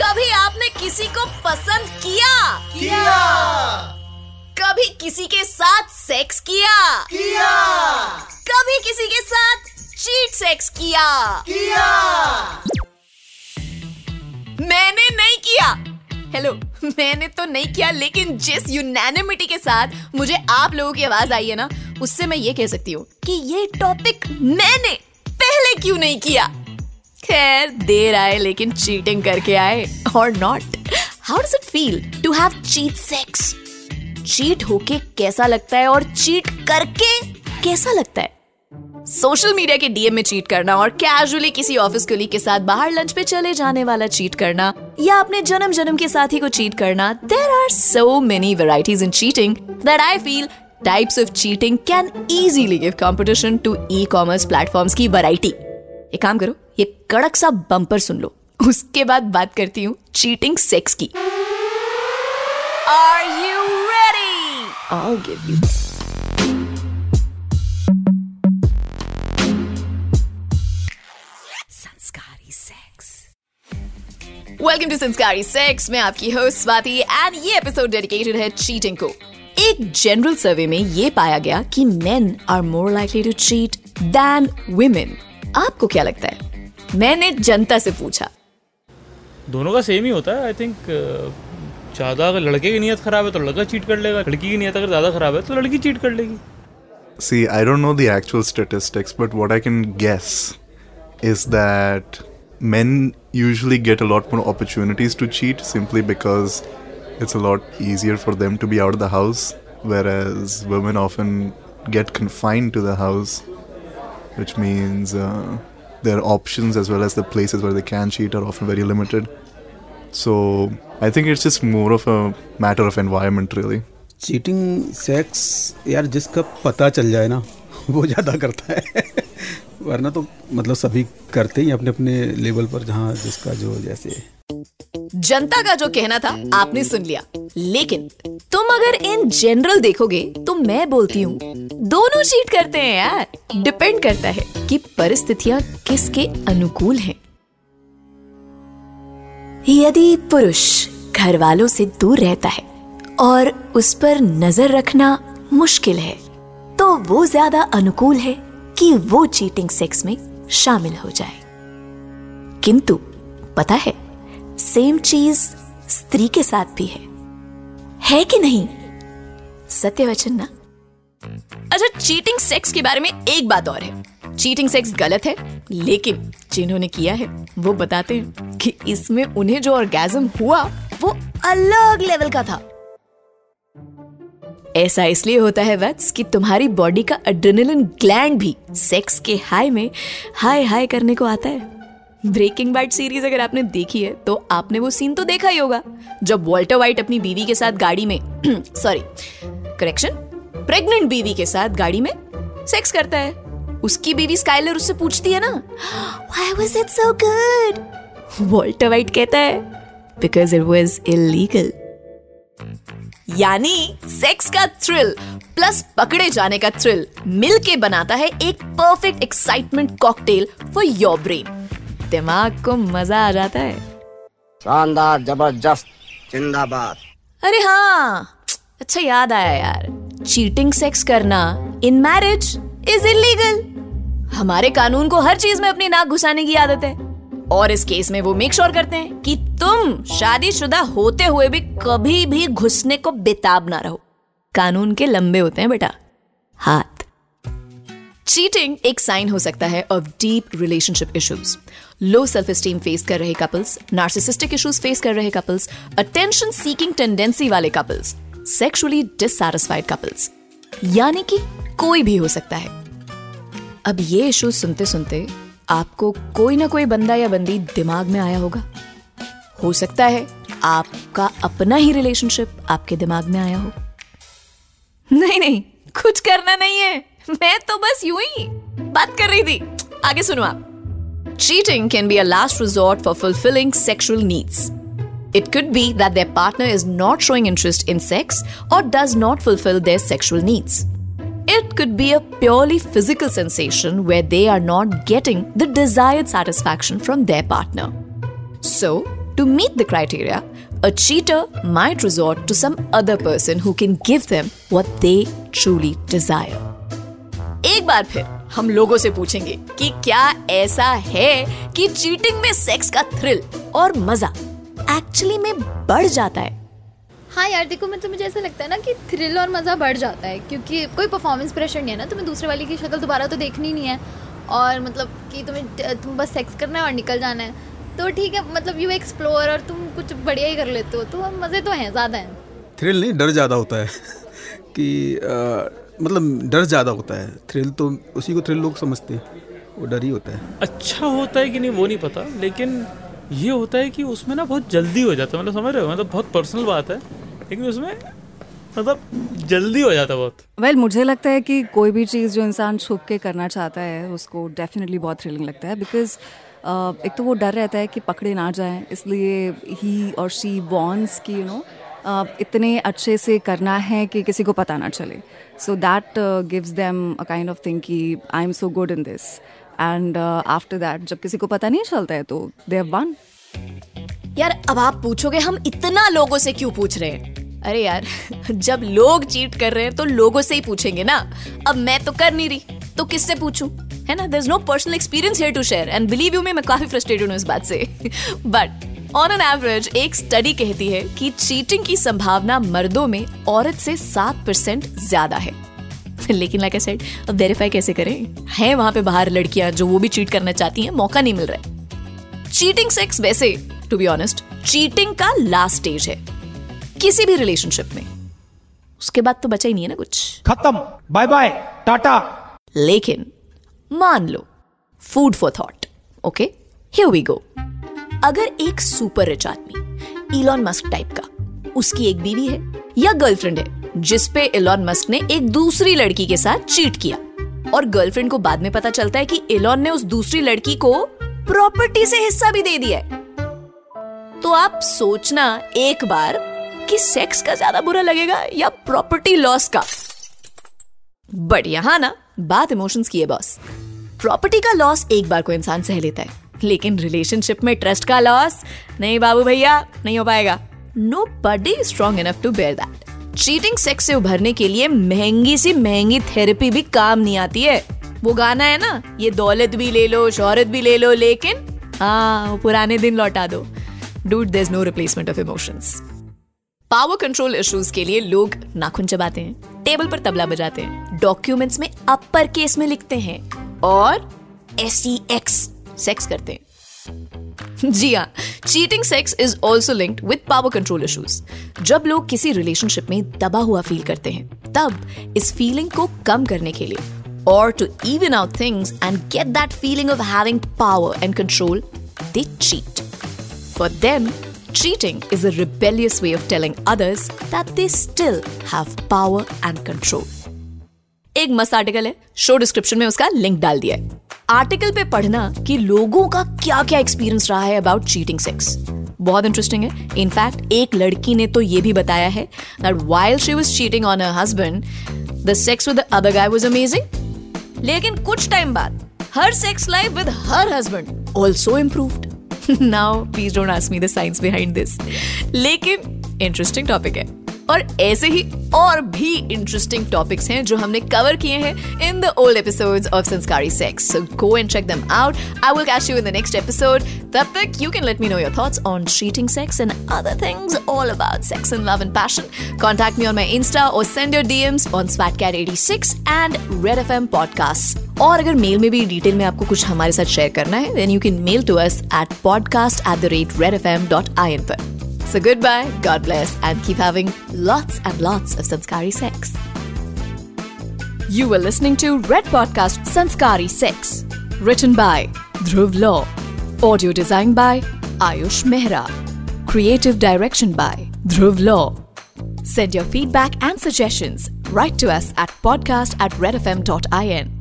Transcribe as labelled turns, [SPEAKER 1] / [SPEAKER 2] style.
[SPEAKER 1] कभी आपने किसी को पसंद किया?
[SPEAKER 2] किया।
[SPEAKER 1] कभी किसी के साथ सेक्स किया?
[SPEAKER 2] किया।
[SPEAKER 1] कभी किसी के साथ चीट सेक्स किया?
[SPEAKER 2] किया।
[SPEAKER 1] मैंने नहीं किया। हेलो मैंने तो नहीं किया लेकिन जिस यूनैनिमिटी के साथ मुझे आप लोगों की आवाज़ आई है ना उससे मैं ये कह सकती हूँ कि ये टॉपिक मैंने पहले क्यों नहीं किया? खैर, देर आए, लेकिन चीटिंग करके आए और not how does it feel to have cheat sex cheat होके कैसा लगता है, और चीट करके कैसा लगता है? सोशल मीडिया के डीएम में चीट करना, और कैजुअली किसी ऑफ़िस कलीग के साथ बाहर लंच पे चले जाने वाला चीट करना, या अपने जन्म जन्म के साथी को चीट करना there are so many varieties in cheating that I feel types of cheating can easily give competition to e commerce platforms की वैरायटी एक काम करो ये कड़क सा बम्पर सुन लो। उसके बाद बात करती हूँ चीटिंग सेक्स की। Are you ready I'll give you Sanskari sex welcome to Sanskari sex मैं आपकी होस्ट स्वाति एंड ये एपिसोड डेडिकेटेड है चीटिंग को। एक जनरल सर्वे में ये पाया गया कि men are more likely to cheat than women आपको क्या लगता है? मैंने जनता से पूछा।
[SPEAKER 3] दोनों का सेम ही होता है आई थिंक uh, ज़्यादा अगर लड़के की नीयत खराब है तो लड़का चीट कर लेगा लड़की की नीयत अगर ज़्यादा खराब है तो लड़की चीट कर लेगी।
[SPEAKER 4] See I don't know the actual statistics but what I can guess is that men usually get a lot more opportunities to cheat simply because it's a lot easier for them to be out the house whereas women often get confined to the house which means their options as well as the places where they can cheat are often very limited. So I think it's just more of a matter of environment, really.
[SPEAKER 5] Cheating sex यार जिसका पता चल जाए ना वो ज़्यादा करता है वरना तो मतलब सभी करते ही अपने अपने लेवल पर जहाँ जिसका जो जैसे
[SPEAKER 1] जनता का जो कहना था आपने सुन लिया लेकिन तुम अगर इन जनरल देखोगे तो मैं बोलती हूँ। दोनों चीट करते हैं यार। डिपेंड करता है कि परिस्थितियाँ किसके अनुकूल हैं। यदि पुरुष घर वालों से दूर रहता है और उस पर नज़र रखना मुश्किल है तो वो ज़्यादा अनुकूल है कि वो चीटिंग सेक्स में शामिल हो जाए। किंतु पता है सेम चीज़ स्त्री के साथ भी है। है कि नहीं? सत्य वचन ना? अच्छा चीटिंग सेक्स के बारे में एक बात और है। चीटिंग सेक्स गलत है, लेकिन जिन्होंने किया है, वो बताते हैं कि इसमें उन्हें जो ऑर्गेजम हुआ, वो अलग लेवल का था। ऐसा इसलिए होता है, वत्स, कि तुम्हारी बॉडी का एड्रेनलिन ग्लैंड भी सेक्स के हाई में हाय हाय करने को आता है। ब्रेकिंग बैड सीरीज़ अगर आपने देखी है तो आपने वो सीन तो देखा ही होगा, जब वॉल्टर वाइट अपनी बीवी के साथ गाड़ी में सॉरी करेक्शन प्रेग्नेंट बीवी के साथ गाड़ी में सेक्स करता है। उसकी बीवी स्काइलर उससे पूछती है ना why was it so good Walter White कहता है बिकॉज़ इट वाज इलीगल यानी सेक्स का थ्रिल प्लस पकड़े जाने का थ्रिल मिलके बनाता है एक perfect excitement cocktail for your brain दिमाग को मज़ा आ जाता है।
[SPEAKER 2] शानदार ज़बरदस्त जिंदाबाद।
[SPEAKER 1] अरे हाँ अच्छा याद आया यार। चीटिंग सेक्स करना इन मैरिज इज़ इलीगल। हमारे कानून को हर चीज़ में अपनी नाक घुसाने की आदत है। और इस केस में वो मेक श्योर करते हैं कि तुम शादीशुदा होते हुए भी कभी भी घुसने को बेताब ना रहो। कानून के लंबे होते हैं बेटा। हाथ। चीटिंग एक साइन हो सकता है of deep relationship issues low self esteem face कर रहे कपल्स नार्सिसिस्टिक इश्यूज़ फेस कर रहे कपल्स अटेंशन सीकिंग टेंडेंसी वाले कपल्स सेक्सुअली डिससैटिस्फाइड कपल्स यानी कि कोई भी हो सकता है। अब ये इशू सुनते सुनते आपको कोई ना कोई बंदा या बंदी दिमाग में आया होगा। हो सकता है आपका अपना ही रिलेशनशिप आपके दिमाग में आया हो। नहीं नहीं, कुछ करना नहीं है। मैं तो बस यूँ ही बात कर रही थी। आगे सुनो आप। Cheating can be a last resort for fulfilling sexual needs. It could be that their partner is not showing interest in sex or does not fulfill their sexual needs. It could be a purely physical sensation where they are not getting the desired satisfaction from their partner. So, To meet the criteria, a cheater might resort to some other person who can give them what they truly desire. एक बार फिर हम लोगों से पूछेंगे कि क्या ऐसा है कि चीटिंग में सेक्स का थ्रिल और मजा एक्चुअली में बढ़ जाता है।
[SPEAKER 6] हाँ यार देखो मतलब मुझे ऐसा लगता है ना कि थ्रिल और मज़ा बढ़ जाता है क्योंकि कोई परफॉर्मेंस प्रेशर नहीं है ना तुम्हें दूसरे वाले की शक्ल दोबारा तो देखनी नहीं है। और मतलब कि तुम्हें तुम बस सेक्स करना है और निकल जाना है। तो ठीक है मतलब यू एक्सप्लोर और तुम कुछ बढ़िया ही कर लेते हो तो मज़े तो हैं ज़्यादा हैं।
[SPEAKER 5] थ्रिल नहीं डर ज़्यादा होता है कि आ, मतलब डर ज़्यादा होता है। थ्रिल तो उसी को थ्रिल लोग समझते हैं वो डर ही होता है।
[SPEAKER 3] अच्छा होता है कि नहीं वो नहीं पता लेकिन ये होता है कि उसमें ना बहुत जल्दी हो जाता है। मतलब समझ रहे हो? मतलब बहुत पर्सनल बात है। लेकिन उसमें मतलब जल्दी हो जाता बहुत।
[SPEAKER 7] वेल well, मुझे लगता है कि कोई भी चीज़ जो इंसान छुप के करना चाहता है उसको डेफिनेटली बहुत थ्रिलिंग लगता है। बिकॉज़ uh, एक तो वो डर रहता है कि पकड़े ना जाएँ। इसलिए ही और शी वॉन्स की यू नो इतने अच्छे से करना है कि किसी को पता ना चले। So that gives them a kind of thing कि I am so good in this and after that जब किसी को पता नहीं चलता है तो दे हैव वन
[SPEAKER 1] यार, अब आप पूछोगे, हम इतना लोगों से क्यों पूछ रहे हैं? अरे यार, जब लोग चीट कर रहे हैं तो लोगों से ही पूछेंगे ना। अब मैं तो कर नहीं रही तो किससे पूछूँ? है ना? There is no personal experience here to share and believe you me मैं काफ़ी फ्रस्ट्रेटेड हूँ इस बात से। बट ऑन एन एवरेज एक स्टडी कहती है कि चीटिंग की संभावना मर्दों में औरत से सात परसेंट ज़्यादा है। लेकिन लाइक आई सेड अब वेरीफाई कैसे करें? हैं वहाँ पे बाहर लड़कियाँ जो वो भी चीट करना चाहती हैं मौका नहीं मिल रहा है। चीटिंग सेक्स वैसे टू बी ऑनेस्ट चीटिंग का लास्ट स्टेज है। किसी भी रिलेशनशिप में। उसके बाद तो बचा ही नहीं है ना कुछ।
[SPEAKER 8] खत्म। बाय बाय टाटा
[SPEAKER 1] लेकिन मान लो food for thought okay here we go अगर एक सुपर रिच आदमी इलॉन मस्क टाइप का उसकी एक बीवी है या गर्लफ्रेंड है जिस पे इलॉन मस्क ने एक दूसरी लड़की के साथ चीट किया। और गर्लफ्रेंड को बाद में पता चलता है कि इलॉन ने उस दूसरी लड़की को प्रॉपर्टी से हिस्सा भी दे दिया है। तो आप सोचना एक बार कि सेक्स का ज़्यादा बुरा लगेगा या प्रॉपर्टी लॉस का। बट यहाँ ना, बात इमोशंस की है बॉस प्रॉपर्टी का लॉस एक बार को इंसान सह लेता है, लेकिन रिलेशनशिप में ट्रस्ट का लॉस नहीं बाबू भैया, नहीं हो पाएगा। Nobody strong enough to bear that cheating sex से उभरने के लिए महँगी सी महँगी थेरेपी भी काम नहीं आती है। वो गाना है ना, ये दौलत भी ले लो, शोहरत भी ले लो, लेकिन हाँ पुराने दिन लौटा दो। Dude there no replacement of emotions power control issues के लिए लोग नाखून चबाते हैं टेबल पर तबला बजाते हैं डॉक्यूमेंट्स में अपर केस में लिखते हैं, और एस सेक्स करते हैं। जी हाँ cheating sex is also linked with power control issues जब लोग किसी रिलेशनशिप में दबा हुआ फील करते हैं, तब इस फीलिंग को कम करने के लिए और to even out things and get that feeling of having power and control they cheat for them Cheating is a rebellious way of telling others that they still have power and control. एक मस्त article है show description में उसका link डाल दिया है। Article पे पढ़ना कि लोगों का क्या क्या एक्सपीरियंस रहा है अबाउट चीटिंग सेक्स बहुत इंटरेस्टिंग है। इनफैक्ट एक लड़की ने तो ये भी बताया है that while she was cheating on husband the sex with other guy was amazing लेकिन कुछ टाइम बाद, her sex life with her husband also improved now please don't ask me the science behind this लेकिन interesting topic है। और ऐसे ही और भी interesting topics हैं जो हमने कवर किए हैं in the old episodes of Sanskari sex go and check them out I will catch you in the next episode तब तक you can let me know your thoughts on cheating sex and other things all about sex and love and passion. Contact me on my Insta or send your DMs on Swatcat86 and Red FM Podcasts. और अगर mail में भी detail में आपको कुछ हमारे साथ share करना है then you can mail to us at podcast at the rate red F M dot I N पर So goodbye, God bless, and keep having lots and lots of Sanskari sex. You were listening to Red Podcast Sanskari Sex, written by Dhruv Law, audio design by Ayush Mehra, creative direction by Dhruv Law. Send your feedback and suggestions right to us at podcast at redfm.in.